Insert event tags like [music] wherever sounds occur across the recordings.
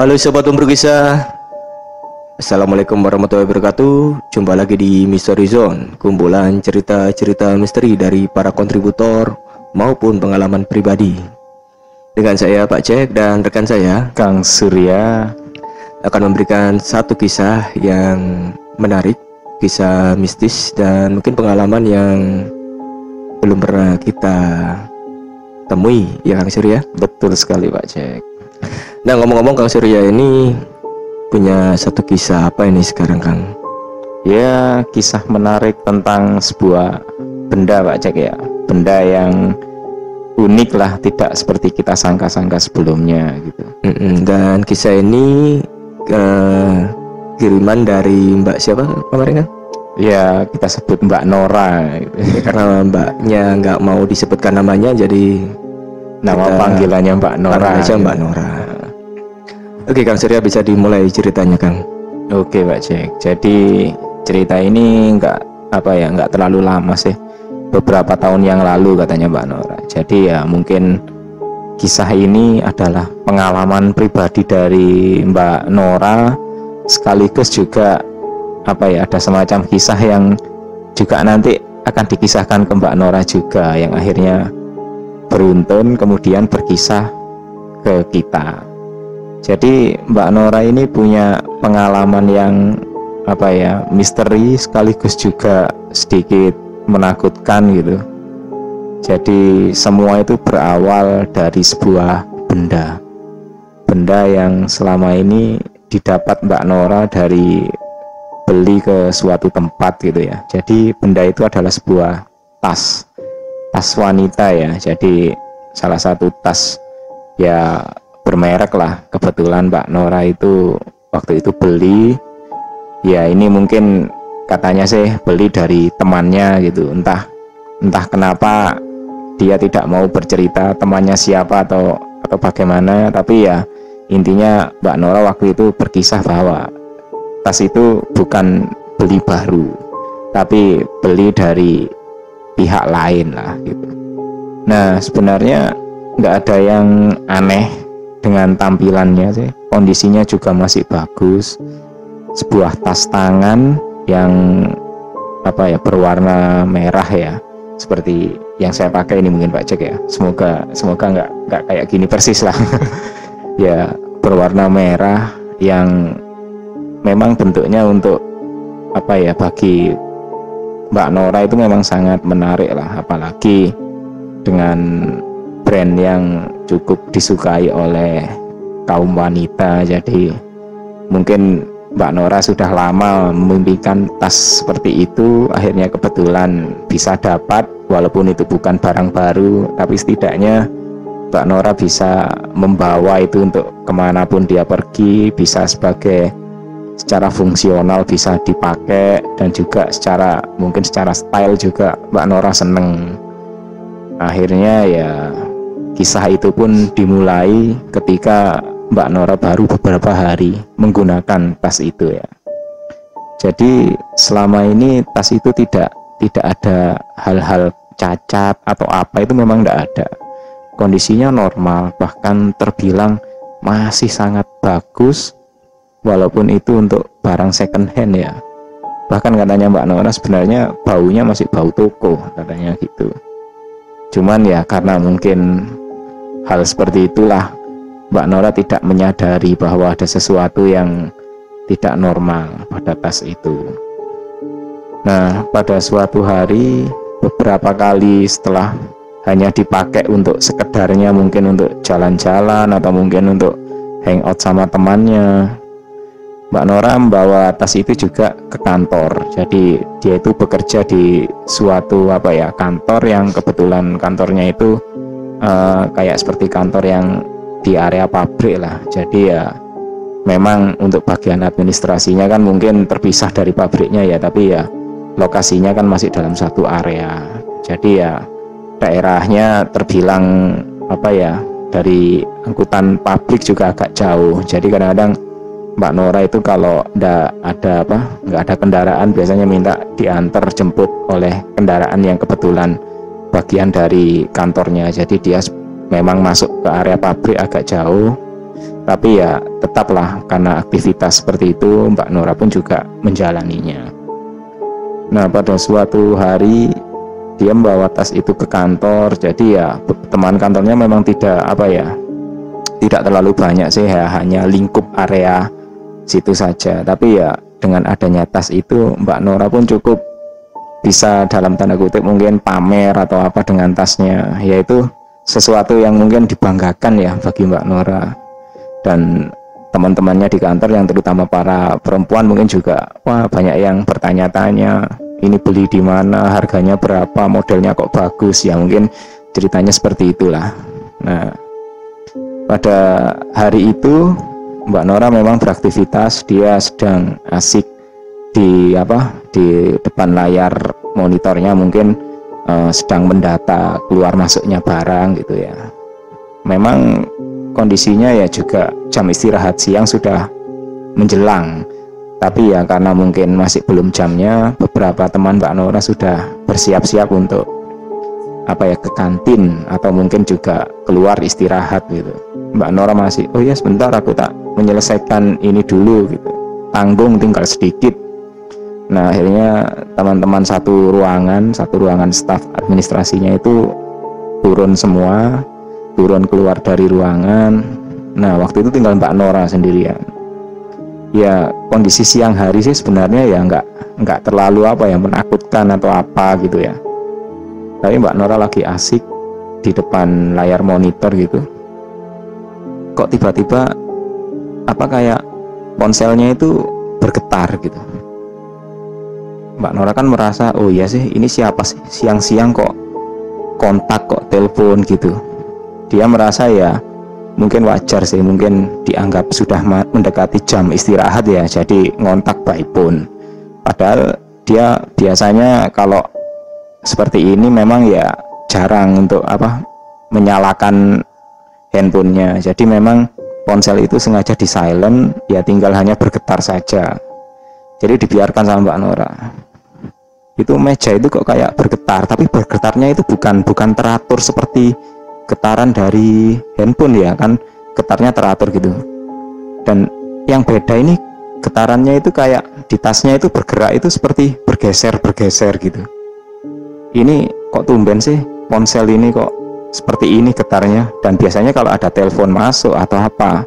Halo sobat kisah. Assalamualaikum warahmatullahi wabarakatuh. Jumpa lagi di Mystery Zone Kumpulan cerita-cerita misteri dari para kontributor Maupun pengalaman pribadi. Dengan saya Pak Cek dan rekan saya Kang Surya. Akan memberikan satu kisah yang menarik Kisah mistis dan mungkin pengalaman yang Belum pernah kita temui ya Kang Surya? Betul sekali Pak Cek Nah ngomong-ngomong Kang Surya ini punya satu kisah apa ini sekarang Kang? Ya kisah menarik tentang sebuah benda Pak Cek ya Benda yang unik lah tidak seperti kita sangka-sangka sebelumnya gitu Dan kisah ini uh, kiriman dari Mbak siapa kemarin kan? Ya kita sebut Mbak Nora gitu. Karena Mbaknya nggak mau disebutkan namanya jadi Nama kita panggilannya Mbak Nora aja gitu. Mbak Nora. Oke Kang Surya bisa dimulai ceritanya Kang. Oke Pak Cek. Jadi cerita ini nggak apa ya nggak terlalu lama sih. Beberapa tahun yang lalu katanya Mbak Nora. Jadi ya mungkin kisah ini adalah pengalaman pribadi dari Mbak Nora sekaligus juga apa ya ada semacam kisah yang juga nanti akan dikisahkan ke Mbak Nora juga yang akhirnya beruntun kemudian berkisah ke kita. Jadi Mbak Nora ini punya pengalaman yang apa ya misteri sekaligus juga sedikit menakutkan gitu. Jadi semua itu berawal dari sebuah benda, benda yang selama ini didapat Mbak Nora dari beli ke suatu tempat gitu ya. Jadi benda itu adalah sebuah tas, tas wanita ya. Jadi salah satu tas ya bermerek lah. Kebetulan Mbak Nora itu waktu itu beli. Ya ini mungkin katanya sih beli dari temannya gitu. Entah entah kenapa dia tidak mau bercerita temannya siapa atau atau bagaimana. Tapi ya intinya Mbak Nora waktu itu berkisah bahwa tas itu bukan beli baru tapi beli dari pihak lain lah gitu. Nah sebenarnya nggak ada yang aneh dengan tampilannya sih. Kondisinya juga masih bagus. Sebuah tas tangan yang apa ya berwarna merah ya. Seperti yang saya pakai ini mungkin Pak Cek ya. Semoga semoga nggak nggak kayak gini persis lah. [laughs] Ya berwarna merah yang memang bentuknya untuk apa ya bagi Mbak Nora itu memang sangat menarik lah. Apalagi dengan brand yang cukup disukai oleh kaum wanita. Jadi mungkin Mbak Nora sudah lama memimpikan tas seperti itu. Akhirnya kebetulan bisa dapat walaupun itu bukan barang baru tapi setidaknya Mbak Nora bisa membawa itu untuk ke mana pun dia pergi bisa sebagai secara fungsional bisa dipakai dan juga secara mungkin secara style juga Mbak Nora seneng. Akhirnya ya kisah itu pun dimulai ketika Mbak Nora baru beberapa hari menggunakan tas itu ya. Jadi selama ini tas itu tidak tidak ada hal-hal cacat atau apa itu memang tidak ada. Kondisinya normal bahkan terbilang masih sangat bagus walaupun itu untuk barang second hand ya. Bahkan katanya Mbak Nora sebenarnya baunya masih bau toko katanya gitu. Cuman ya karena mungkin hal seperti itulah Mbak Nora tidak menyadari bahwa ada sesuatu yang tidak normal pada tas itu. Nah, pada suatu hari beberapa kali setelah hanya dipakai untuk sekedarnya mungkin untuk jalan-jalan atau mungkin untuk hangout sama temannya. Mbak Nora membawa tas itu juga ke kantor. Jadi dia itu bekerja di suatu apa ya kantor yang kebetulan kantornya itu uh, kayak seperti kantor yang di area pabrik lah. Jadi ya memang untuk bagian administrasinya kan mungkin terpisah dari pabriknya ya tapi ya lokasinya kan masih dalam satu area. Jadi ya daerahnya terbilang apa ya dari angkutan publik juga agak jauh. Jadi kadang-kadang Mbak Nora itu kalau ndak ada apa nggak ada kendaraan biasanya minta diantar jemput oleh kendaraan yang kebetulan bagian dari kantornya. Jadi dia memang masuk ke area pabrik agak jauh. Tapi ya tetaplah karena aktivitas seperti itu Mbak Nora pun juga menjalaninya. Nah pada suatu hari dia membawa tas itu ke kantor. Jadi ya teman kantornya memang tidak apa ya tidak terlalu banyak sih ya hanya lingkup area situ saja. Tapi ya dengan adanya tas itu Mbak Nora pun cukup bisa dalam tanda kutip mungkin pamer atau apa dengan tasnya yaitu sesuatu yang mungkin dibanggakan ya bagi Mbak Nora dan teman-temannya di kantor yang terutama para perempuan mungkin juga wah banyak yang bertanya-tanya ini beli di mana harganya berapa modelnya kok bagus. Ya mungkin ceritanya seperti itulah. Nah pada hari itu Mbak Nora memang beraktivitas dia sedang asik di apa di depan layar monitornya mungkin uh, sedang mendata keluar masuknya barang gitu ya. Memang kondisinya ya juga jam istirahat siang sudah menjelang. Tapi ya karena mungkin masih belum jamnya beberapa teman Mbak Nora sudah bersiap-siap untuk apa ya ke kantin atau mungkin juga keluar istirahat gitu. Mbak Nora masih oh ya sebentar aku tak menyelesaikan ini dulu gitu. Tanggung tinggal sedikit nah akhirnya teman-teman satu ruangan satu ruangan staf administrasinya itu turun semua turun keluar dari ruangan. Nah waktu itu tinggal Mbak Nora sendirian ya kondisi siang hari sih sebenarnya ya nggak nggak terlalu apa ya menakutkan atau apa gitu ya. Tapi Mbak Nora lagi asik di depan layar monitor gitu. Kok tiba-tiba apa kayak ponselnya itu bergetar gitu Mbak Nora kan merasa oh iya sih ini siapa sih? Siang-siang kok kontak kok telepon gitu. Dia merasa ya mungkin wajar sih mungkin dianggap sudah mendekati jam istirahat ya jadi ngontak by phone padahal dia biasanya kalau seperti ini memang ya jarang untuk apa menyalakan handphonenya. Jadi memang ponsel itu sengaja di silent ya tinggal hanya bergetar saja. Jadi dibiarkan sama Mbak Nora itu meja itu kok kayak bergetar tapi bergetarnya itu bukan bukan teratur seperti getaran dari handphone ya kan? Getarnya teratur gitu. Dan yang beda ini getarannya itu kayak di tasnya itu bergerak itu seperti bergeser bergeser gitu. Ini kok tumben sih ponsel ini kok seperti ini getarnya? Dan biasanya kalau ada telepon masuk atau apa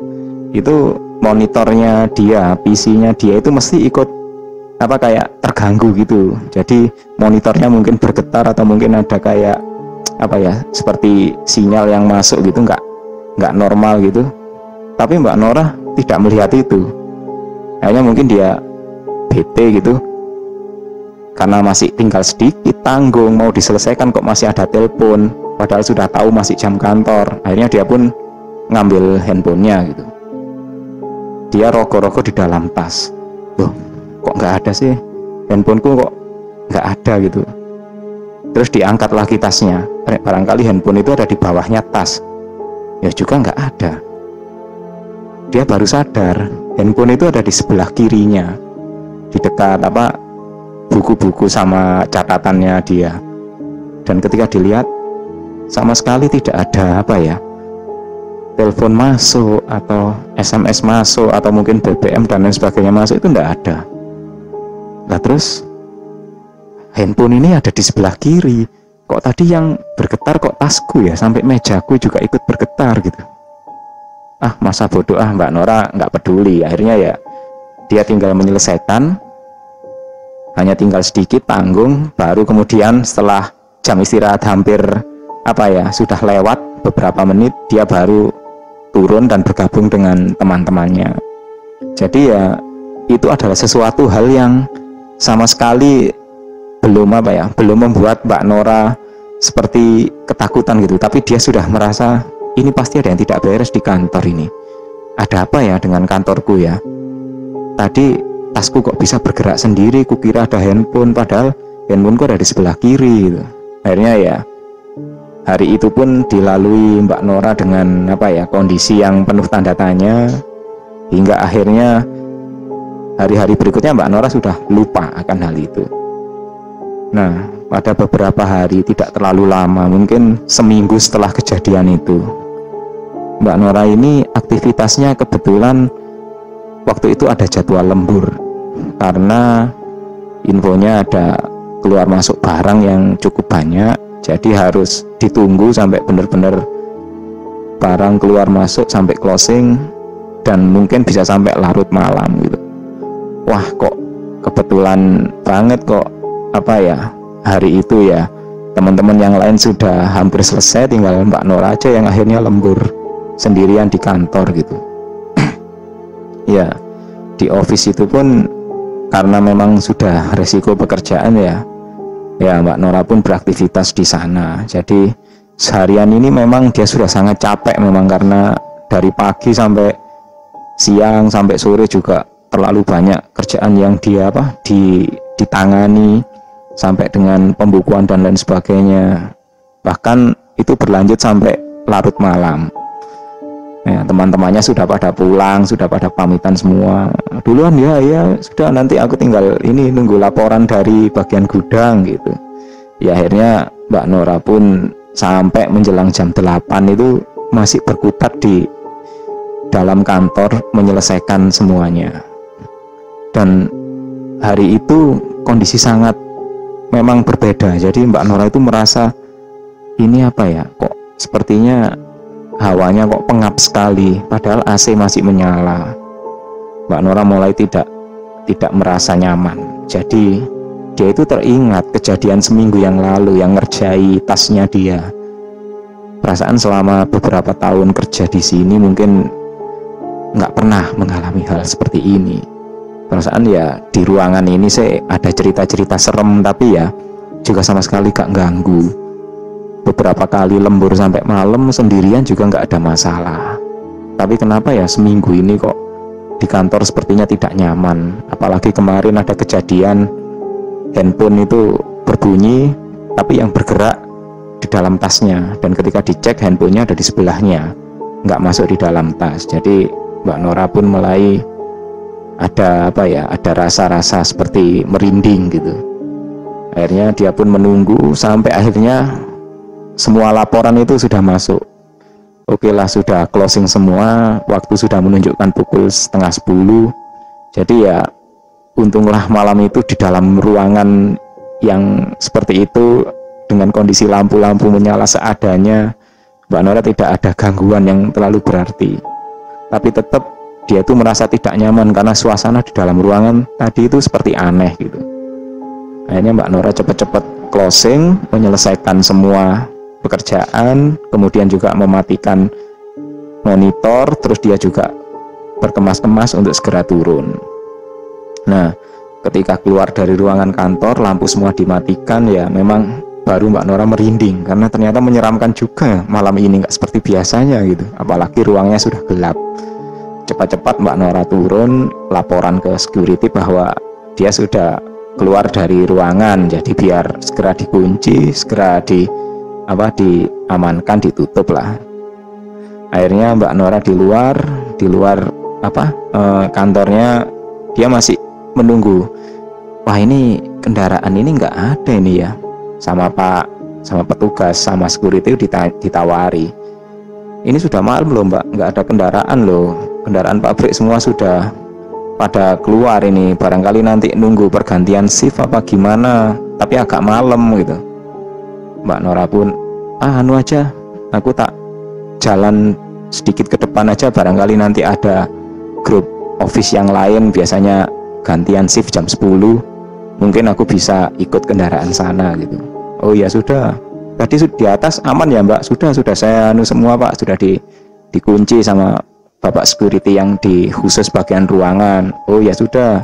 itu monitornya dia PC-nya dia itu mesti ikut apa kayak terganggu gitu. Jadi monitornya mungkin bergetar atau mungkin ada kayak apa ya seperti sinyal yang masuk gitu nggak nggak normal gitu. Tapi Mbak Nora tidak melihat itu. Hanya mungkin dia bete gitu. Karena masih tinggal sedikit tanggung mau diselesaikan kok masih ada telepon. Padahal sudah tahu masih jam kantor. Akhirnya dia pun ngambil handphonenya gitu. Dia rokok-rokok di dalam tas. Loh kok nggak ada sih? Handphoneku kok nggak ada gitu. Terus diangkat lagi tasnya. Barangkali handphone itu ada di bawahnya tas. Ya juga nggak ada. Dia baru sadar handphone itu ada di sebelah kirinya. Di dekat apa buku-buku sama catatannya dia. Dan ketika dilihat sama sekali tidak ada apa ya telepon masuk atau SMS masuk atau mungkin BBM dan lain sebagainya masuk itu tidak ada nah terus handphone ini ada di sebelah kiri. Kok tadi yang bergetar kok tasku ya? Sampai mejaku juga ikut bergetar gitu. Ah masa bodoh ah Mbak Nora nggak peduli. Akhirnya ya dia tinggal menyelesaikan. Hanya tinggal sedikit tanggung. Baru kemudian setelah jam istirahat hampir apa ya sudah lewat beberapa menit dia baru turun dan bergabung dengan teman-temannya. Jadi ya itu adalah sesuatu hal yang sama sekali belum apa ya belum membuat Mbak Nora seperti ketakutan gitu. Tapi dia sudah merasa ini pasti ada yang tidak beres di kantor ini. Ada apa ya dengan kantorku ya? Tadi tasku kok bisa bergerak sendiri kukira ada handphone padahal handphoneku ada di sebelah kiri gitu. Akhirnya ya hari itu pun dilalui Mbak Nora dengan apa ya kondisi yang penuh tanda tanya hingga akhirnya hari-hari berikutnya Mbak Nora sudah lupa akan hal itu. Nah, pada beberapa hari tidak terlalu lama, mungkin seminggu setelah kejadian itu, Mbak Nora ini aktivitasnya kebetulan waktu itu ada jadwal lembur. Karena infonya ada keluar masuk barang yang cukup banyak jadi harus ditunggu sampai benar-benar barang keluar masuk sampai closing dan mungkin bisa sampai larut malam gitu wah kok kebetulan banget kok apa ya hari itu ya. Teman-teman yang lain sudah hampir selesai tinggal Mbak Nora aja yang akhirnya lembur sendirian di kantor gitu. [clears throat] Ya di office itu pun karena memang sudah resiko pekerjaan ya ya Mbak Nora pun beraktivitas di sana. Jadi seharian ini memang dia sudah sangat capek memang karena dari pagi sampai siang sampai sore juga terlalu banyak kerjaan yang dia apa di ditangani sampai dengan pembukuan dan lain sebagainya. Bahkan itu berlanjut sampai larut malam. Ya, teman-temannya sudah pada pulang sudah pada pamitan semua. Duluan ya ya sudah nanti aku tinggal ini nunggu laporan dari bagian gudang gitu. Ya akhirnya Mbak Nora pun sampai menjelang jam 8 itu masih berkutat di dalam kantor menyelesaikan semuanya dan hari itu kondisi sangat memang berbeda. Jadi Mbak Nora itu merasa ini apa ya? Kok sepertinya hawanya kok pengap sekali padahal AC masih menyala. Mbak Nora mulai tidak tidak merasa nyaman. Jadi dia itu teringat kejadian seminggu yang lalu yang ngerjai tasnya dia. Perasaan selama beberapa tahun kerja di sini mungkin nggak pernah mengalami hal seperti ini perasaan ya di ruangan ini saya ada cerita-cerita serem tapi ya juga sama sekali gak ganggu. Beberapa kali lembur sampai malam sendirian juga nggak ada masalah. Tapi kenapa ya seminggu ini kok di kantor sepertinya tidak nyaman? Apalagi kemarin ada kejadian handphone itu berbunyi tapi yang bergerak di dalam tasnya. Dan ketika dicek handphonenya ada di sebelahnya nggak masuk di dalam tas. Jadi Mbak Nora pun mulai ada apa ya ada rasa-rasa seperti merinding gitu. Akhirnya dia pun menunggu sampai akhirnya semua laporan itu sudah masuk. Oke lah sudah closing semua waktu sudah menunjukkan pukul setengah sepuluh. Jadi ya untunglah malam itu di dalam ruangan yang seperti itu dengan kondisi lampu-lampu menyala seadanya. Mbak Nora tidak ada gangguan yang terlalu berarti. Tapi tetap dia tuh merasa tidak nyaman karena suasana di dalam ruangan tadi itu seperti aneh gitu. Akhirnya Mbak Nora cepet-cepet closing menyelesaikan semua pekerjaan kemudian juga mematikan monitor terus dia juga berkemas-kemas untuk segera turun. Nah ketika keluar dari ruangan kantor lampu semua dimatikan ya memang baru Mbak Nora merinding karena ternyata menyeramkan juga malam ini nggak seperti biasanya gitu. Apalagi ruangnya sudah gelap cepat-cepat Mbak Nora turun laporan ke security bahwa dia sudah keluar dari ruangan. Jadi biar segera dikunci segera di apa diamankan ditutup lah. Akhirnya Mbak Nora di luar di luar apa e, kantornya dia masih menunggu wah ini kendaraan ini nggak ada ini ya. Sama Pak sama petugas sama security ditawari. Ini sudah malam loh Mbak. Nggak ada kendaraan loh kendaraan pabrik semua sudah pada keluar ini. Barangkali nanti nunggu pergantian shift apa gimana tapi agak malam gitu. Mbak Nora pun ah anu aja aku tak jalan sedikit ke depan aja. Barangkali nanti ada grup office yang lain biasanya gantian shift jam 10 mungkin aku bisa ikut kendaraan sana gitu. Oh ya sudah. Tadi di atas aman ya mbak? Sudah sudah. Saya anu semua pak. Sudah di dikunci sama bapak security yang di khusus bagian ruangan. Oh ya sudah.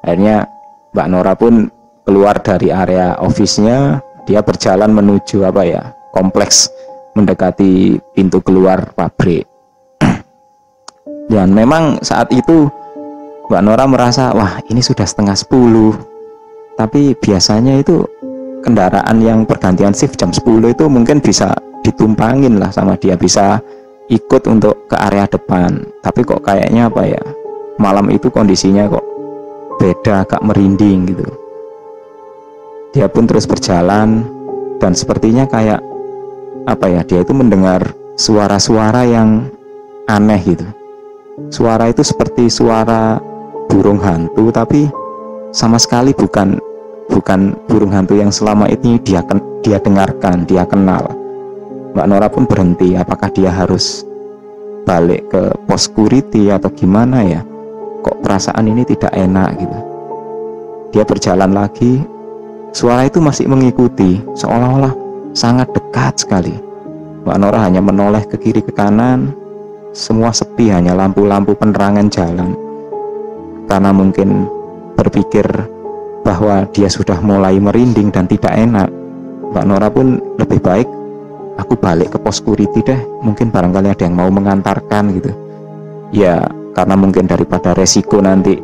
Akhirnya Mbak Nora pun keluar dari area office-nya. Dia berjalan menuju apa ya kompleks mendekati pintu keluar pabrik. [clears throat] Dan memang saat itu Mbak Nora merasa wah ini sudah setengah sepuluh. Tapi biasanya itu kendaraan yang pergantian shift jam 10 itu mungkin bisa ditumpangin lah sama dia. Bisa ikut untuk ke area depan. Tapi kok kayaknya apa ya malam itu kondisinya kok beda agak merinding gitu. Dia pun terus berjalan dan sepertinya kayak apa ya dia itu mendengar suara-suara yang aneh gitu. Suara itu seperti suara burung hantu tapi sama sekali bukan bukan burung hantu yang selama ini dia dia dengarkan dia kenal Mbak Nora pun berhenti. Apakah dia harus balik ke pos security atau gimana ya? Kok perasaan ini tidak enak gitu? Dia berjalan lagi. Suara itu masih mengikuti. Seolah-olah sangat dekat sekali. Mbak Nora hanya menoleh ke kiri ke kanan. Semua sepi hanya lampu-lampu penerangan jalan. Karena mungkin berpikir bahwa dia sudah mulai merinding dan tidak enak Mbak Nora pun lebih baik aku balik ke pos security deh. Mungkin barangkali ada yang mau mengantarkan gitu. Ya karena mungkin daripada resiko nanti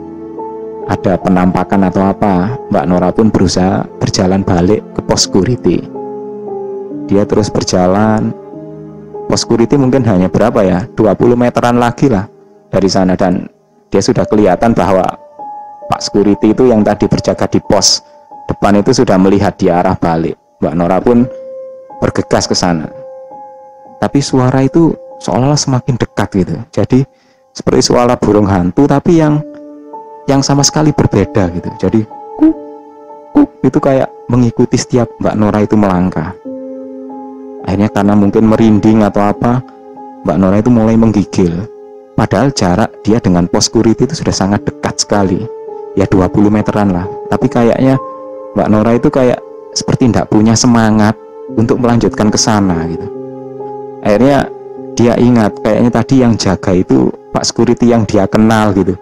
ada penampakan atau apa Mbak Nora pun berusaha berjalan balik ke pos security. Dia terus berjalan. Pos security mungkin hanya berapa ya? 20 meteran lagi lah dari sana. Dan dia sudah kelihatan bahwa Pak security itu yang tadi berjaga di pos depan itu sudah melihat di arah balik. Mbak Nora pun bergegas ke sana. Tapi suara itu seolah-olah semakin dekat gitu. Jadi seperti suara burung hantu tapi yang yang sama sekali berbeda gitu. Jadi kuk itu kayak mengikuti setiap Mbak Nora itu melangkah. Akhirnya karena mungkin merinding atau apa Mbak Nora itu mulai menggigil. Padahal jarak dia dengan pos security itu sudah sangat dekat sekali. Ya 20 meteran lah. Tapi kayaknya Mbak Nora itu kayak seperti tidak punya semangat untuk melanjutkan ke sana gitu. Akhirnya dia ingat kayaknya tadi yang jaga itu Pak Security yang dia kenal gitu.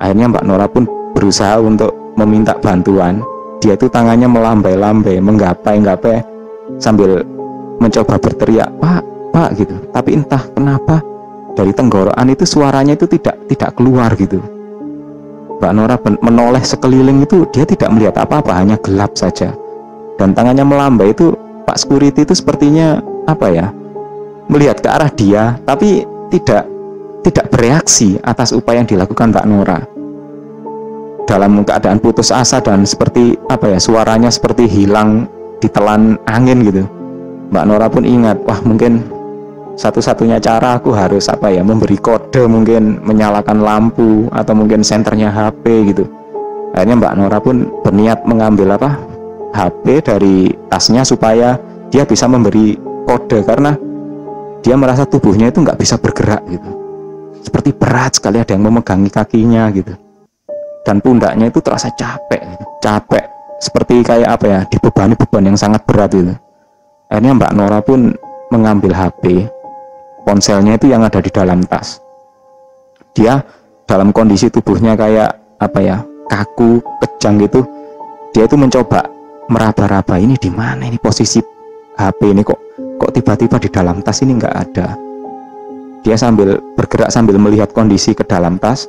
Akhirnya Mbak Nora pun berusaha untuk meminta bantuan. Dia itu tangannya melambai-lambai menggapai-gapai sambil mencoba berteriak pak pak gitu. Tapi entah kenapa dari tenggorokan itu suaranya itu tidak tidak keluar gitu. Mbak Nora menoleh sekeliling itu dia tidak melihat apa-apa hanya gelap saja. Dan tangannya melambai itu Pak Security itu sepertinya apa ya melihat ke arah dia tapi tidak tidak bereaksi atas upaya yang dilakukan Mbak Nora. Dalam keadaan putus asa dan seperti apa ya suaranya seperti hilang ditelan angin gitu. Mbak Nora pun ingat wah mungkin satu-satunya cara aku harus apa ya memberi kode mungkin menyalakan lampu atau mungkin senternya HP gitu. Akhirnya Mbak Nora pun berniat mengambil apa HP dari tasnya supaya dia bisa memberi kode karena dia merasa tubuhnya itu nggak bisa bergerak gitu. Seperti berat sekali ada yang memegangi kakinya gitu. Dan pundaknya itu terasa capek gitu. capek. Seperti kayak apa ya dibebani beban yang sangat berat gitu. Akhirnya Mbak Nora pun mengambil HP ponselnya itu yang ada di dalam tas. Dia dalam kondisi tubuhnya kayak apa ya kaku kejang gitu. Dia itu mencoba meraba-raba ini di mana? Ini posisi HP ini kok kok tiba-tiba di dalam tas ini nggak ada? Dia sambil bergerak sambil melihat kondisi ke dalam tas.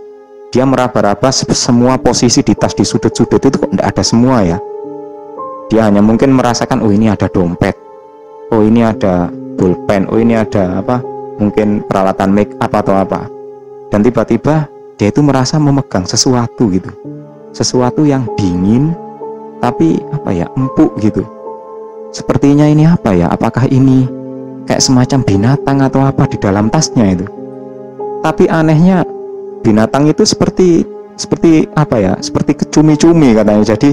Dia meraba-raba semua posisi di tas di sudut-sudut itu kok nggak ada semua ya? Dia hanya mungkin merasakan oh ini ada dompet oh ini ada pulpen oh ini ada apa mungkin peralatan make up atau apa. Dan tiba-tiba dia itu merasa memegang sesuatu gitu. Sesuatu yang dingin tapi apa ya empuk gitu. Sepertinya ini apa ya? Apakah ini kayak semacam binatang atau apa di dalam tasnya itu? Tapi anehnya binatang itu seperti seperti apa ya? Seperti kecumi-cumi katanya. Jadi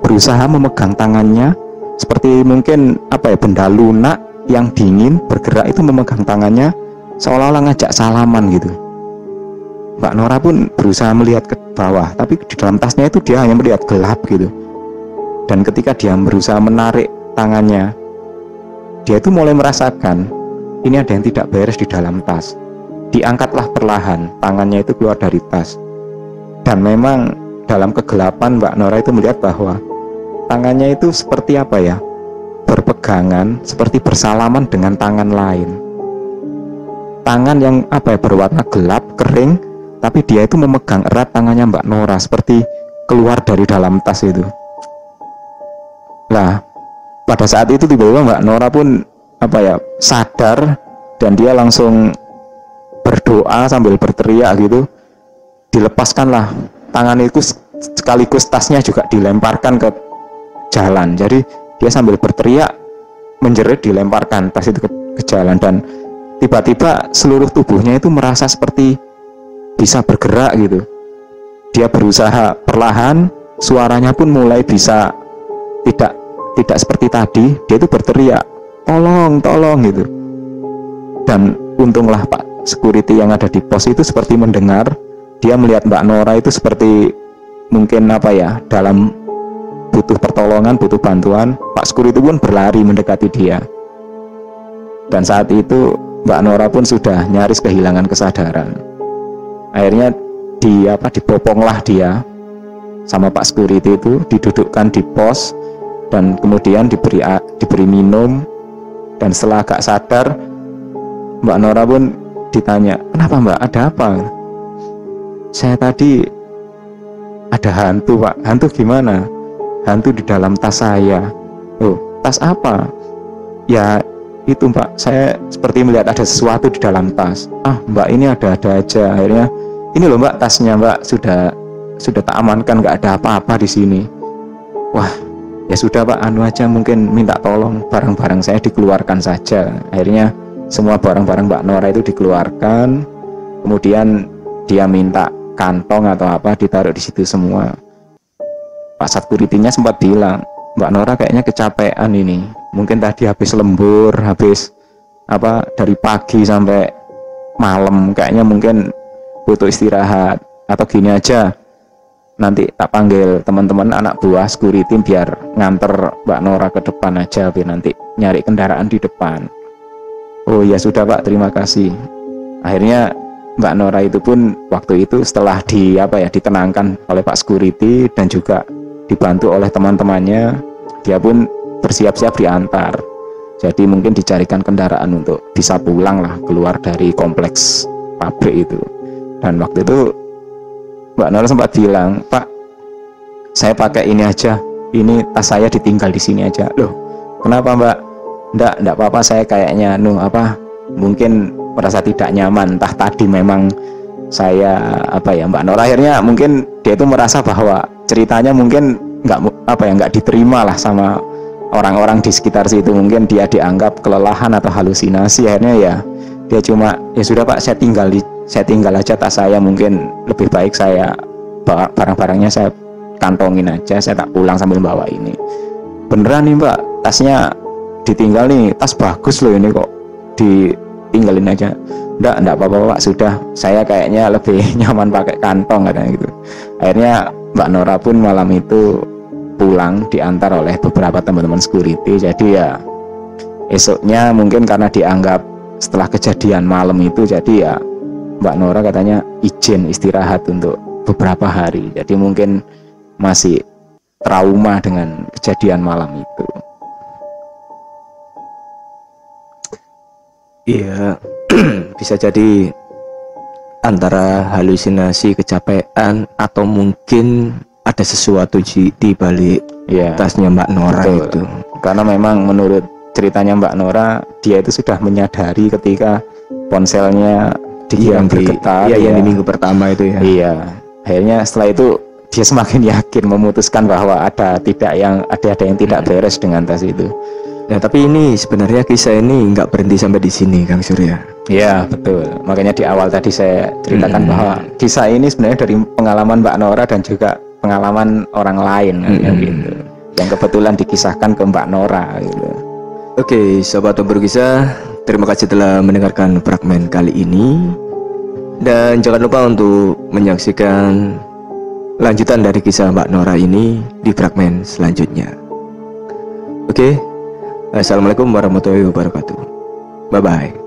berusaha memegang tangannya. Seperti mungkin apa ya benda lunak yang dingin bergerak itu memegang tangannya seolah-olah ngajak salaman gitu. Mbak Nora pun berusaha melihat ke bawah tapi di dalam tasnya itu dia hanya melihat gelap gitu dan ketika dia berusaha menarik tangannya dia itu mulai merasakan ini ada yang tidak beres di dalam tas. Diangkatlah perlahan tangannya itu keluar dari tas. Dan memang dalam kegelapan Mbak Nora itu melihat bahwa tangannya itu seperti apa ya? Berpegangan seperti bersalaman dengan tangan lain. Tangan yang apa ya berwarna gelap kering tapi dia itu memegang erat tangannya Mbak Nora seperti keluar dari dalam tas itu lah pada saat itu tiba-tiba Mbak Nora pun apa ya sadar dan dia langsung berdoa sambil berteriak gitu dilepaskanlah. Tangan itu sekaligus tasnya juga dilemparkan ke jalan. Jadi dia sambil berteriak menjerit dilemparkan tas itu ke, ke jalan. Dan tiba-tiba seluruh tubuhnya itu merasa seperti bisa bergerak gitu. Dia berusaha perlahan suaranya pun mulai bisa tidak tidak seperti tadi dia itu berteriak tolong tolong gitu. Dan untunglah pak security yang ada di pos itu seperti mendengar dia melihat Mbak Nora itu seperti mungkin apa ya dalam butuh pertolongan butuh bantuan Pak security pun berlari mendekati dia. Dan saat itu Mbak Nora pun sudah nyaris kehilangan kesadaran. Akhirnya di apa dipoponglah dia sama Pak security itu didudukkan di pos dan kemudian diberi diberi minum. Dan setelah agak sadar Mbak Nora pun ditanya kenapa Mbak? Ada apa? Saya tadi ada hantu Pak. Hantu gimana? Hantu di dalam tas saya. Oh tas apa? Ya itu Mbak. Saya seperti melihat ada sesuatu di dalam tas. Ah Mbak ini ada-ada aja. Akhirnya ini loh mbak tasnya mbak. Sudah sudah tak amankan. Nggak ada apa-apa di sini. Wah ya sudah pak. Anu aja mungkin minta tolong barang-barang saya dikeluarkan saja. Akhirnya semua barang-barang mbak Nora itu dikeluarkan. Kemudian dia minta kantong atau apa ditaruh di situ semua. Pak Satkuritinya sempat bilang Mbak Nora kayaknya kecapean ini. Mungkin tadi habis lembur habis apa dari pagi sampai malam. Kayaknya mungkin butuh istirahat. Atau gini aja nanti tak panggil teman-teman anak buah security biar nganter Mbak Nora ke depan aja biar nanti nyari kendaraan di depan. Oh ya sudah Pak. Terima kasih. Akhirnya Mbak Nora itu pun waktu itu setelah di apa ya ditenangkan oleh Pak security dan juga dibantu oleh teman-temannya dia pun bersiap-siap diantar. Jadi mungkin dicarikan kendaraan untuk bisa pulang lah keluar dari kompleks pabrik itu. Dan waktu itu Mbak Nora sempat bilang Pak saya pakai ini aja. Ini tas saya ditinggal di sini aja. Loh kenapa Mbak? Nggak, nggak apa-apa. Saya kayaknya nu apa mungkin merasa tidak nyaman. Entah tadi memang saya apa ya Mbak Nora akhirnya mungkin dia itu merasa bahwa ceritanya mungkin nggak apa ya nggak diterima lah sama orang-orang di sekitar situ. Mungkin dia dianggap kelelahan atau halusinasi. Akhirnya ya dia cuma ya sudah pak saya tinggal di saya tinggal aja tas saya mungkin lebih baik saya barang-barangnya saya kantongin aja saya tak pulang sambil bawa ini. Beneran nih mbak tasnya ditinggal nih. Tas bagus loh ini kok ditinggalin aja. Enggak enggak apa-apa pak. Sudah. Saya kayaknya lebih [laughs] nyaman pakai kantong katanya gitu. Akhirnya mbak Nora pun malam itu pulang diantar oleh beberapa teman-teman security. Jadi ya esoknya mungkin karena dianggap setelah kejadian malam itu jadi ya Mbak Nora katanya izin istirahat untuk beberapa hari. Jadi mungkin masih trauma dengan kejadian malam itu. Iya [clears throat] bisa jadi antara halusinasi kecapean atau mungkin ada sesuatu di balik ya, tasnya Mbak Nora betul. itu. Karena memang menurut ceritanya Mbak Nora dia itu sudah menyadari ketika ponselnya dia yang bergetar iya, ya. yang di minggu pertama itu ya iya akhirnya setelah itu dia semakin [laughs] yakin memutuskan bahwa ada tidak yang ada ada yang tidak hmm. beres dengan tas itu Nah tapi ini sebenarnya kisah ini nggak berhenti sampai di sini Kang Surya. Iya betul. Makanya di awal tadi saya ceritakan hmm. bahwa kisah ini sebenarnya dari pengalaman Mbak Nora dan juga pengalaman orang lain hmm. gitu. Yang kebetulan dikisahkan ke Mbak Nora gitu. Oke, sobat berkisah, terima kasih telah mendengarkan fragmen kali ini. Dan jangan lupa untuk menyaksikan lanjutan dari kisah Mbak Nora ini di fragmen selanjutnya. Oke, Assalamualaikum warahmatullahi wabarakatuh. Bye bye.